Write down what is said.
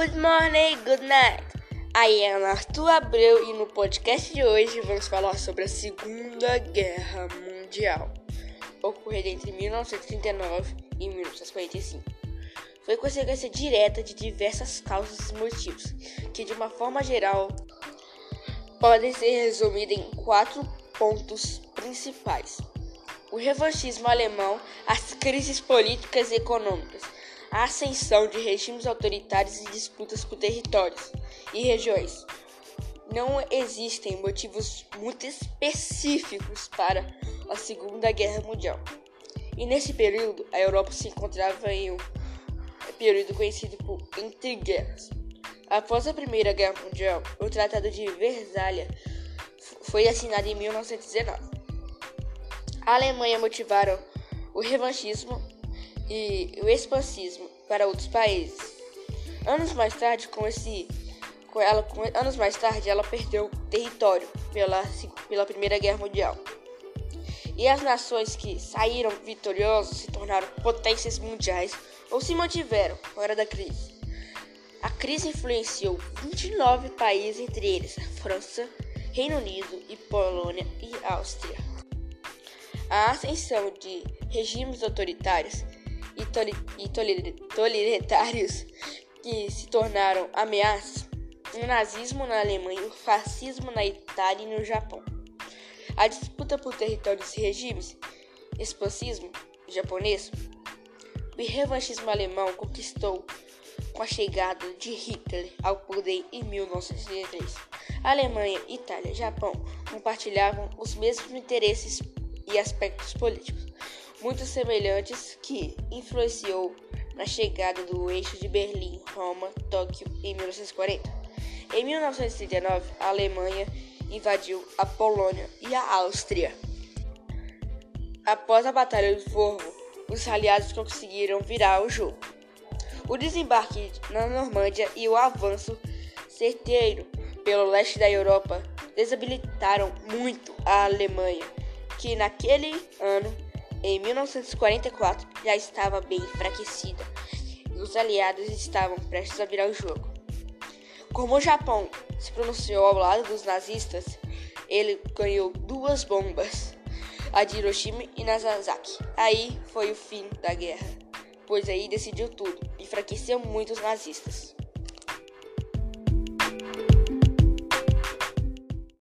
good morning, good night. Aí é Arthur Abreu e no podcast de hoje vamos falar sobre a Segunda Guerra Mundial, ocorrida entre 1939 e 1945. Foi consequência direta de diversas causas e motivos, que de uma forma geral podem ser resumidas em quatro pontos principais: o revanchismo alemão, as crises políticas e econômicas a ascensão de regimes autoritários e disputas por territórios e regiões. Não existem motivos muito específicos para a Segunda Guerra Mundial. E nesse período, a Europa se encontrava em um período conhecido por Entre Guerras. Após a Primeira Guerra Mundial, o Tratado de Versalhes foi assinado em 1919. A Alemanha motivaram o revanchismo e o expansismo para outros países. Anos mais tarde, com esse com ela, com, anos mais tarde, ela perdeu território pela, pela Primeira Guerra Mundial. E as nações que saíram vitoriosas se tornaram potências mundiais ou se mantiveram fora da crise. A crise influenciou 29 países, entre eles França, Reino Unido e Polônia e Áustria. A ascensão de regimes autoritários e, totalitários que se tornaram ameaças, o nazismo na Alemanha, o fascismo na Itália e no Japão. A disputa por territórios e regimes, expansismo japonês, o revanchismo alemão conquistou com a chegada de Hitler ao poder em 1933. A Alemanha, Itália e Japão compartilhavam os mesmos interesses e aspectos políticos muito semelhantes que influenciou na chegada do eixo de Berlim, Roma, Tóquio em 1940. Em 1939, a Alemanha invadiu a Polônia e a Áustria. Após a Batalha do Forno, os aliados conseguiram virar o jogo. O desembarque na Normândia e o avanço certeiro pelo leste da Europa desabilitaram muito a Alemanha, que naquele ano em 1944 já estava bem enfraquecida e os aliados estavam prestes a virar o jogo. Como o Japão se pronunciou ao lado dos nazistas, ele ganhou duas bombas, a de Hiroshima e Nagasaki. Aí foi o fim da guerra, pois aí decidiu tudo, enfraqueceu muito os nazistas.